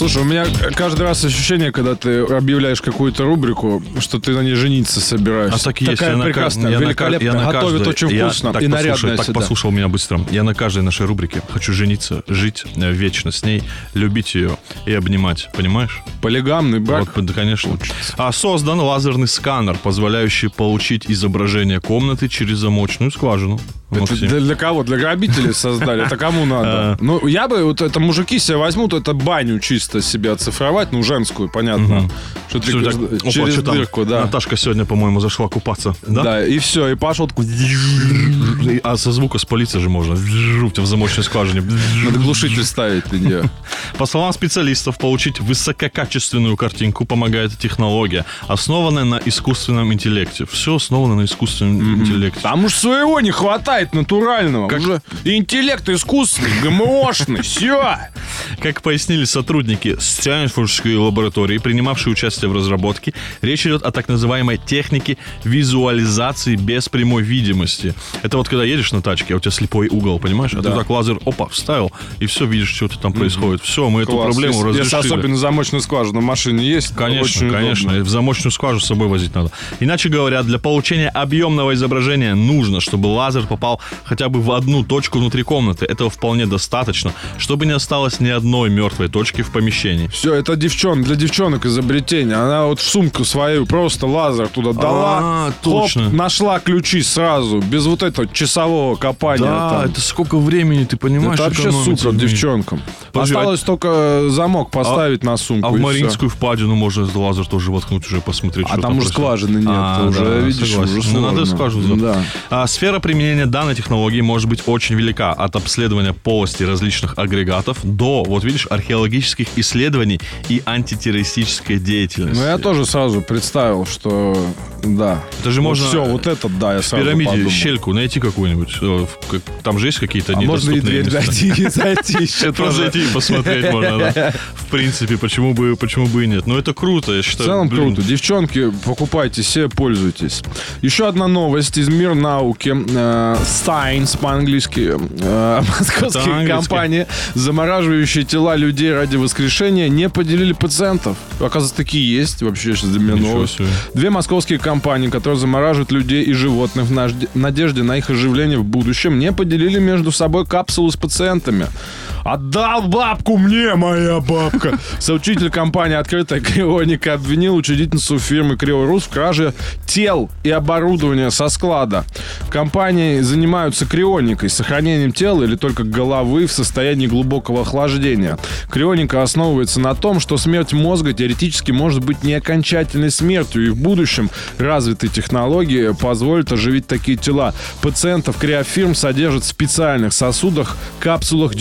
Слушай, у меня каждый раз ощущение, когда ты объявляешь какую-то рубрику, что ты на ней жениться собираешься. А так и есть. Такая Я прекрасная, на великолепная, я на готовит каждой- очень я- вкусно так и нарядная Так всегда. послушал меня быстро. Я на каждой нашей рубрике хочу жениться, жить э, вечно с ней, любить ее и обнимать. Понимаешь? Полигамный брак. Вот, да, конечно. А создан лазерный сканер, позволяющий получить изображение комнаты через замочную скважину. Максим. для, для кого? Для грабителей создали? Это кому надо? Ну, я бы, вот это мужики себе возьмут, это баню чисто себе оцифровать, ну, женскую, понятно. Что через- дырку, да. Наташка сегодня, по-моему, зашла купаться. Да? Да, и все, и пошел такой... А со звука спалиться же можно. В замочной скважине. Надо глушитель ставить для нее. По словам специалистов, получить высококачественную картинку помогает технология, основанная на искусственном интеллекте. Все основано на искусственном интеллекте. Там уж своего не хватает натурального. Уже интеллект искусственный, ГМОшный, все. Как пояснили сотрудники Стэнфордской лаборатории, принимавшие участие в разработке, речь идет о так называемой технике визуализации без прямой видимости. Это вот когда едешь на тачке, а у тебя слепой угол, понимаешь? А ты Да. так лазер, опа, вставил, и все, видишь, что там происходит. Все, мы эту Класс. проблему Если- разрешили. Если особенно замочную скважину в машине есть, Конечно, очень конечно. удобно. И в замочную скважину с собой возить надо. Иначе говоря, для получения объемного изображения нужно, чтобы лазер попал хотя бы в одну точку внутри комнаты. Этого вполне достаточно, чтобы не осталось ни одной мертвой точки в помещении. Все, это девчон, для девчонок изобретение. Она вот в сумку свою просто лазер туда дала. А, хоп, точно. нашла ключи сразу, без вот этого часового копания. Да, там. это сколько времени, ты понимаешь? Это вообще супер девчонкам. Подожди, Осталось только замок поставить на сумку. А в. Мариинскую впадину можно лазер тоже воткнуть, уже посмотреть, А что там уже происходит. скважины нет, А, уже, да, видишь, согласен. уже Ну, надо скважину. Да. А, сфера применения данной технологии может быть очень велика. От обследования полости различных агрегатов до, вот видишь, археологических исследований и антитеррористической деятельности. Ну, я тоже сразу представил, что да. Это же можно Все, вот этот, да, я в пирамиде подумал. щельку найти какую-нибудь. Э, в- Там же есть какие-то А можно и дверь места. зайти, и зайти еще Просто зайти и посмотреть можно, да. В принципе, почему бы, почему бы и нет. Но это круто, я В считаю. целом блин, круто. Девчонки, покупайте себе, пользуйтесь. Еще одна новость из мира науки. Э, Science по-английски. Э, Московские компании, замораживающие тела людей ради воскрешения, не поделили пациентов. Оказывается, такие есть. Вообще сейчас для меня новость. Две московские компании, которые замораживают людей и животных в надежде на их оживление в будущем, не поделили между собой капсулу с пациентами. Отдал бабку мне, моя бабка. Соучитель компании «Открытая крионика» обвинил учредительницу фирмы «Криорус» в краже тел и оборудования со склада. Компании занимаются крионикой, сохранением тела или только головы в состоянии глубокого охлаждения. Крионика основывается на том, что смерть мозга теоретически может быть не окончательной смертью, и в будущем развитые технологии позволят оживить такие тела. Пациентов криофирм содержат в специальных сосудах, капсулах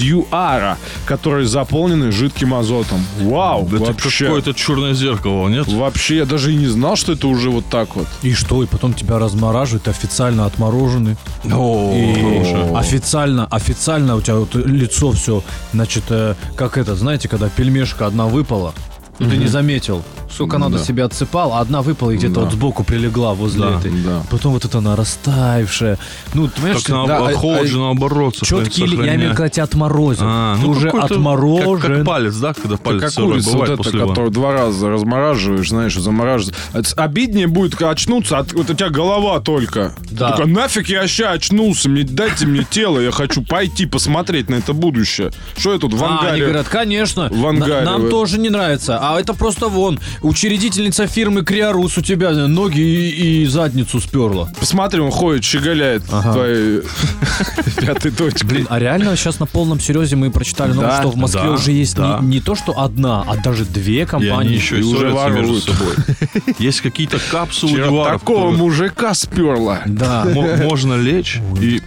Дьюара, которые заполнены жидким азотом. Вау, Это вообще. какое-то черное зеркало, нет? Вообще, я даже и не знал, что это уже вот так вот. И что? И потом тебя размораживают, официально отморожены. О, И хорошее. официально, официально у тебя вот лицо все, значит, э, как это, знаете, когда пельмешка одна выпала, ты не заметил. Сколько надо Да. себя отсыпал, а одна выпала и где-то Да. вот сбоку прилегла возле Да, этой. да. Потом вот это она растаявшая. Ну, ты понимаешь, на, да, а- же наоборот. четкие, ли- я имею в виду, когда тебя отморозят. А, ты ну уже какой-то отморожен. Как, как палец, да, когда палец как сырой бывает эта, после которую два раза размораживаешь, знаешь, замораживаешь. Обиднее будет очнуться, от, вот у тебя голова только. Да. Только нафиг я ща очнулся, мне, дайте мне тело, я хочу пойти посмотреть на это будущее. Что я тут в А, они ангаре? говорят, конечно, В ангаре на- нам тоже не нравится. А это просто вон, учредительница фирмы Криорус у тебя ноги и, и задницу сперла. Посмотри, он ходит, щеголяет Ага. твоей пятой точкой. Блин, а реально сейчас на полном серьезе мы прочитали, новость, Да, что в Москве да, уже есть да. не, не то, что одна, а даже две И компании. они еще и уже между воруют. собой. Есть какие-то капсулы такого мужика сперла. Да. мо- можно лечь и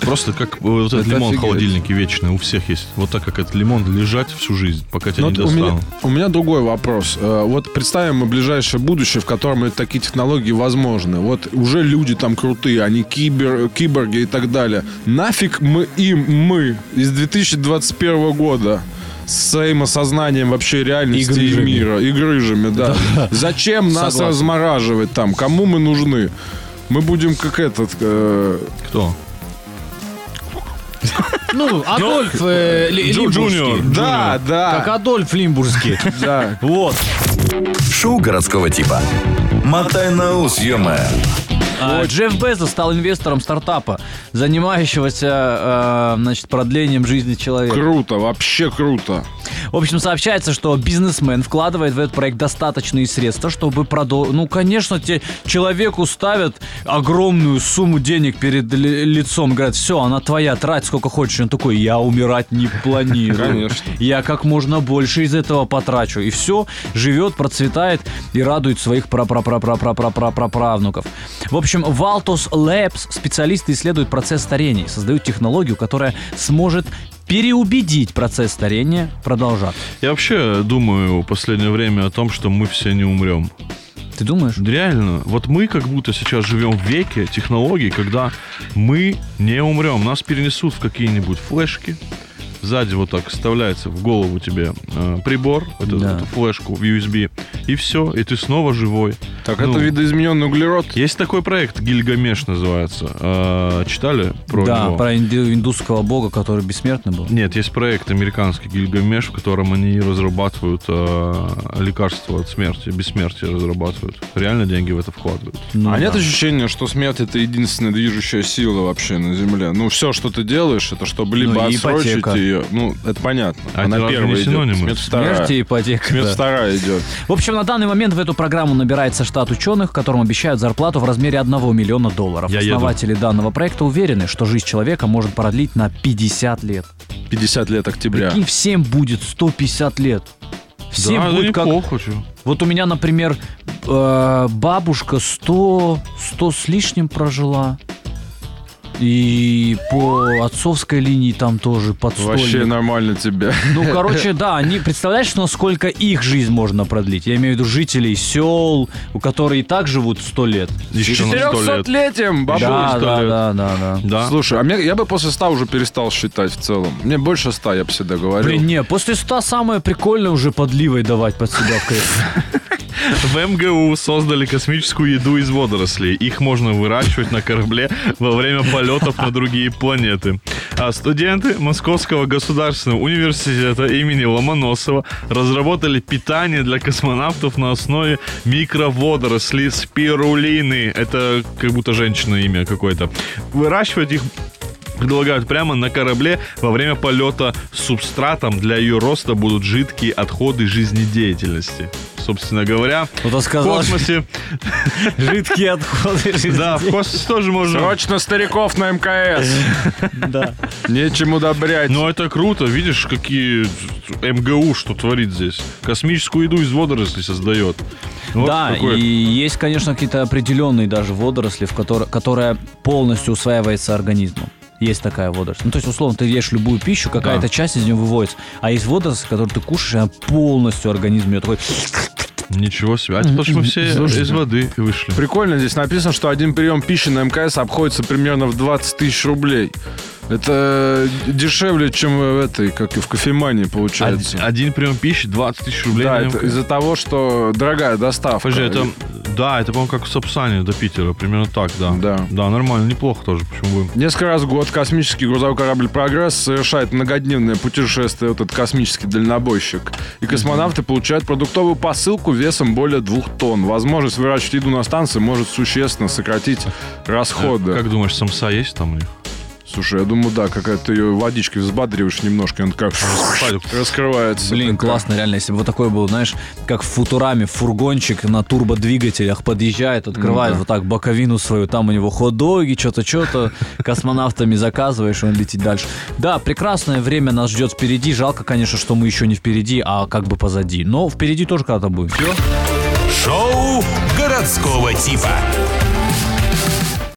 Просто как вот этот Это лимон в холодильнике вечный, у всех есть. Вот так как этот лимон лежать всю жизнь, пока тебя Ну, не вот у, меня, достанут. у меня другой вопрос. Э, Вот представим мы ближайшее будущее, в котором такие технологии возможны. Вот уже люди там крутые, они кибер, киборги и так далее. Нафиг мы им, мы из 2021 года с своим осознанием вообще реальности И и, мира. И грыжами, да. Зачем нас Согласен. размораживать там? Кому мы нужны? Мы будем как этот... э, Кто? Ну, Адольф э, Ли- Джу- Лимбургский. Джуниор. да, да, Как Адольф Лимбургский. да. Вот. Шоу городского типа. Мотай на ус, ё А, Джефф Безос стал инвестором стартапа, занимающегося э, значит, продлением жизни человека. Круто, вообще круто. В общем, сообщается, что бизнесмен вкладывает в этот проект достаточные средства, чтобы продолжить. Ну, конечно, те человеку ставят огромную сумму денег перед ли- лицом, говорят, все, она твоя, трать сколько хочешь. Он такой, я умирать не планирую. Конечно. Я как можно больше из этого потрачу. И все, живет, процветает и радует своих правнуков. В общем, Valtos Labs специалисты исследуют процесс старения, создают технологию, которая сможет переубедить процесс старения продолжаться. Я вообще думаю в последнее время о том, что мы все не умрем. Ты думаешь? Реально, вот мы как будто сейчас живем в веке технологий, когда мы не умрем. Нас перенесут в какие-нибудь флешки. Сзади вот так вставляется в голову тебе э, прибор, эту, Да. эту флешку в USB, и все, и ты снова живой. Так Ну, это видоизмененный углерод. Есть такой проект, Гильгамеш называется. Э, читали про да, него? про инду- индусского бога, который бессмертный был. Нет, есть проект американский Гильгамеш, в котором они разрабатывают э, лекарства от смерти, бессмертия разрабатывают. Реально деньги в это вкладывают. Ну а да. нет ощущения, что смерть это единственная движущая сила вообще на Земле? Ну, все, что ты делаешь, это чтобы либо Ну, отсрочить ипотека. ее. Ну, это понятно. А Она первая идет. синонимы? Смерть вторая. Смерть и ипотека. Смерть да. вторая идет. В общем, на данный момент в эту программу набирается штат ученых, которым обещают зарплату в размере 1 миллиона долларов. Я еду. Основатели данного проекта уверены, что жизнь человека может продлить на 50 лет. 50 лет октября. Прикинь, всем будет 150 лет. Всем да, будет как... чё. Вот у меня, например, э, бабушка 100, 100 с лишним прожила. И по отцовской линии там тоже под Вообще нормально тебе. Ну, короче, да, они, представляешь, насколько их жизнь можно продлить? Я имею в виду жителей сел, у которых и так живут 100 лет. Еще на 100 лет. 400-летием, бабуль. да, 100 да, лет. да, да, да. Да. Слушай, а мне, я бы после 100 уже перестал считать в целом. Мне больше 100, я бы всегда говорил. Блин, не, после 100 самое прикольное уже подливой давать под себя в кайф. В МГУ создали космическую еду из водорослей. Их можно выращивать на корабле во время полетов на другие планеты. А студенты Московского государственного университета имени Ломоносова разработали питание для космонавтов на основе микроводорослей спирулины. Это как будто женщина имя какое-то. Выращивать их предлагают прямо на корабле во время полета субстратом для ее роста будут жидкие отходы жизнедеятельности. Собственно говоря, Вот он в сказал, космосе, жидкие отходы да, в космосе тоже можно. Срочно стариков на МКС. Да. Нечем удобрять. Но это круто, видишь, какие МГУ что творит здесь. Космическую еду из водорослей создает. Вот да, какое- и есть, конечно, какие-то определенные даже водоросли, в которые, которая полностью усваивается организмом. Есть такая водоросль. Ну, то есть, условно, ты ешь любую пищу, какая-то Да. часть из нее выводится. А есть водоросль, которую ты кушаешь, и она полностью организм ее такой... Ничего себе. А это потому что мы все из воды вышли. Прикольно, здесь написано, что один прием пищи на МКС обходится примерно в 20 тысяч рублей. Это дешевле, чем в этой, как и в кофемании получается. Од- Один прием пищи 20 тысяч рублей. да, это из-за того, что дорогая доставка. Подожди, это... Да, это, по-моему, как в Сапсане до Питера. Примерно так, да. Да. Да, нормально, неплохо тоже. Почему бы... Несколько раз в год космический грузовой корабль «Прогресс» совершает многодневное путешествие, вот этот космический дальнобойщик. И космонавты получают продуктовую посылку весом более двух тонн. Возможность выращивать еду на станции может существенно сократить расходы. Как думаешь, самса есть там у них? Слушай, я думаю, да, какая-то ее водичкой взбадриваешь немножко, и он такая раскрывается. Блин, Такая. классно, реально, если бы вот такой был, знаешь, как в Футураме, фургончик на турбодвигателях подъезжает, открывает Ну да. вот так боковину свою, там у него хот-доги, что-то, что-то, космонавтами заказываешь, и он летит дальше. Да, прекрасное время нас ждет впереди, жалко, конечно, что мы еще не впереди, а как бы позади, но впереди тоже когда-то будет. Шоу городского типа.